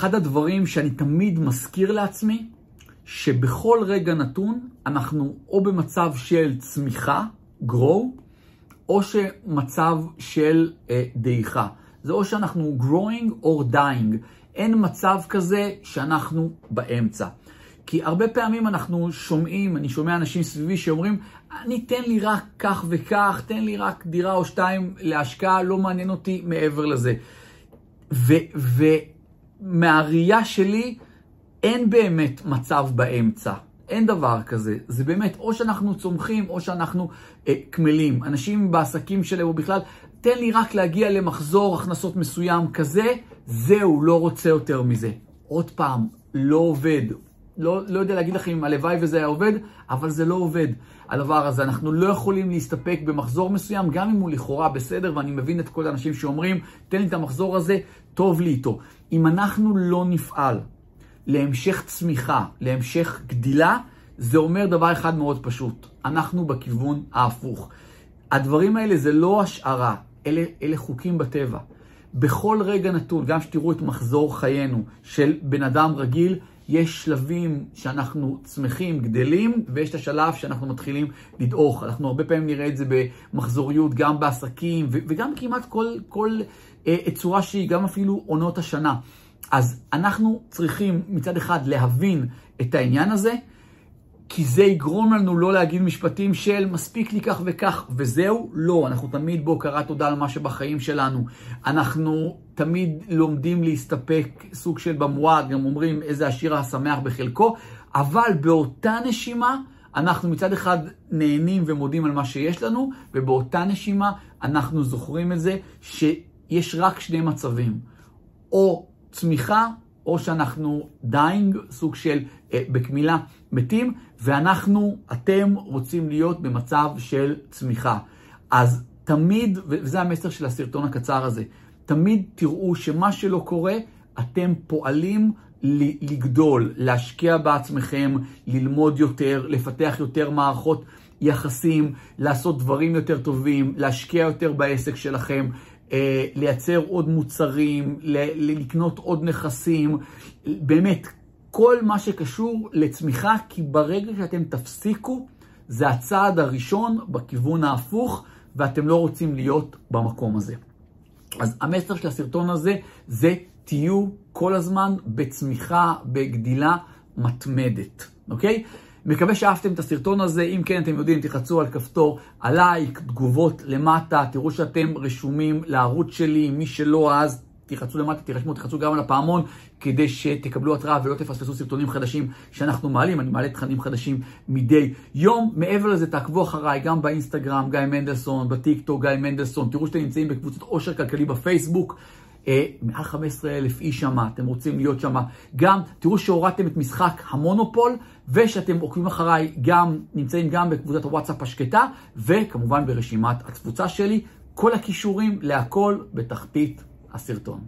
אחד הדברים שאני תמיד מזכיר לעצמי, שבכל רגע נתון אנחנו או במצב של צמיחה, grow, או שמצב של אה, דעיכה. זה או שאנחנו growing or dying. אין מצב כזה שאנחנו באמצע. כי הרבה פעמים אנחנו שומעים, אני שומע אנשים סביבי שאומרים, אני תן לי רק כך וכך, תן לי רק דירה או שתיים להשקעה, לא מעניין אותי מעבר לזה. ומהראייה שלי, אין באמת מצב באמצע. אין דבר כזה. זה באמת, או שאנחנו צומחים, או שאנחנו אה, קמלים. אנשים בעסקים שלהם, או בכלל, תן לי רק להגיע למחזור הכנסות מסוים כזה, זהו, לא רוצה יותר מזה. עוד פעם, לא עובד. לא, לא יודע להגיד לכם אם הלוואי וזה היה עובד, אבל זה לא עובד, הדבר הזה. אנחנו לא יכולים להסתפק במחזור מסוים, גם אם הוא לכאורה בסדר, ואני מבין את כל האנשים שאומרים, תן לי את המחזור הזה, טוב לי איתו. אם אנחנו לא נפעל להמשך צמיחה, להמשך גדילה, זה אומר דבר אחד מאוד פשוט, אנחנו בכיוון ההפוך. הדברים האלה זה לא השערה, אלה, אלה חוקים בטבע. בכל רגע נתון, גם שתראו את מחזור חיינו של בן אדם רגיל, יש שלבים שאנחנו צמחים, גדלים, ויש את השלב שאנחנו מתחילים לדעוך. אנחנו הרבה פעמים נראה את זה במחזוריות, גם בעסקים, וגם כמעט כל, כל אה, צורה שהיא, גם אפילו עונות השנה. אז אנחנו צריכים מצד אחד להבין את העניין הזה, כי זה יגרום לנו לא להגיד משפטים של מספיק לי כך וכך, וזהו, לא, אנחנו תמיד בהוקרת תודה על מה שבחיים שלנו. אנחנו תמיד לומדים להסתפק סוג של במועד, גם אומרים איזה השיר השמח בחלקו, אבל באותה נשימה, אנחנו מצד אחד נהנים ומודים על מה שיש לנו, ובאותה נשימה אנחנו זוכרים את זה שיש רק שני מצבים, או צמיחה או שאנחנו dying, סוג של אה, בקמילה מתים, ואנחנו, אתם רוצים להיות במצב של צמיחה. אז תמיד, וזה המסר של הסרטון הקצר הזה, תמיד תראו שמה שלא קורה, אתם פועלים לגדול, להשקיע בעצמכם, ללמוד יותר, לפתח יותר מערכות יחסים, לעשות דברים יותר טובים, להשקיע יותר בעסק שלכם, לייצר עוד מוצרים, לקנות עוד נכסים, באמת, כל מה שקשור לצמיחה, כי ברגע שאתם תפסיקו, זה הצעד הראשון בכיוון ההפוך, ואתם לא רוצים להיות במקום הזה. אז המסר של הסרטון הזה זה תהיו כל הזמן בצמיחה, בגדילה מתמדת, אוקיי? מקווה שאהבתם את הסרטון הזה, אם כן אתם יודעים, תחצו על כפתור הלייק, תגובות למטה, תראו שאתם רשומים לערוץ שלי, מי שלא אז תחצו למטה, תירשמו, תחצו גם על הפעמון, כדי שתקבלו התראה ולא תפספסו סרטונים חדשים שאנחנו מעלים, אני מעלה תכנים חדשים מדי יום. מעבר לזה, תעקבו אחריי גם באינסטגרם, גיא מנדלסון, בטיק טוק, גיא מנדלסון, תראו שאתם נמצאים בקבוצת עושר כלכלי בפייסבוק. אה, מעל 15 אלף איש שם, אתם רוצים להיות שם. גם תראו שהורדתם את משחק המונופול, ושאתם עוקבים אחריי, גם נמצאים גם בקבוצת הוואטסאפ השקטה, וכמובן ברשימת התפוצה שלי. כל הכישורים להכל בתחתית הסרטון.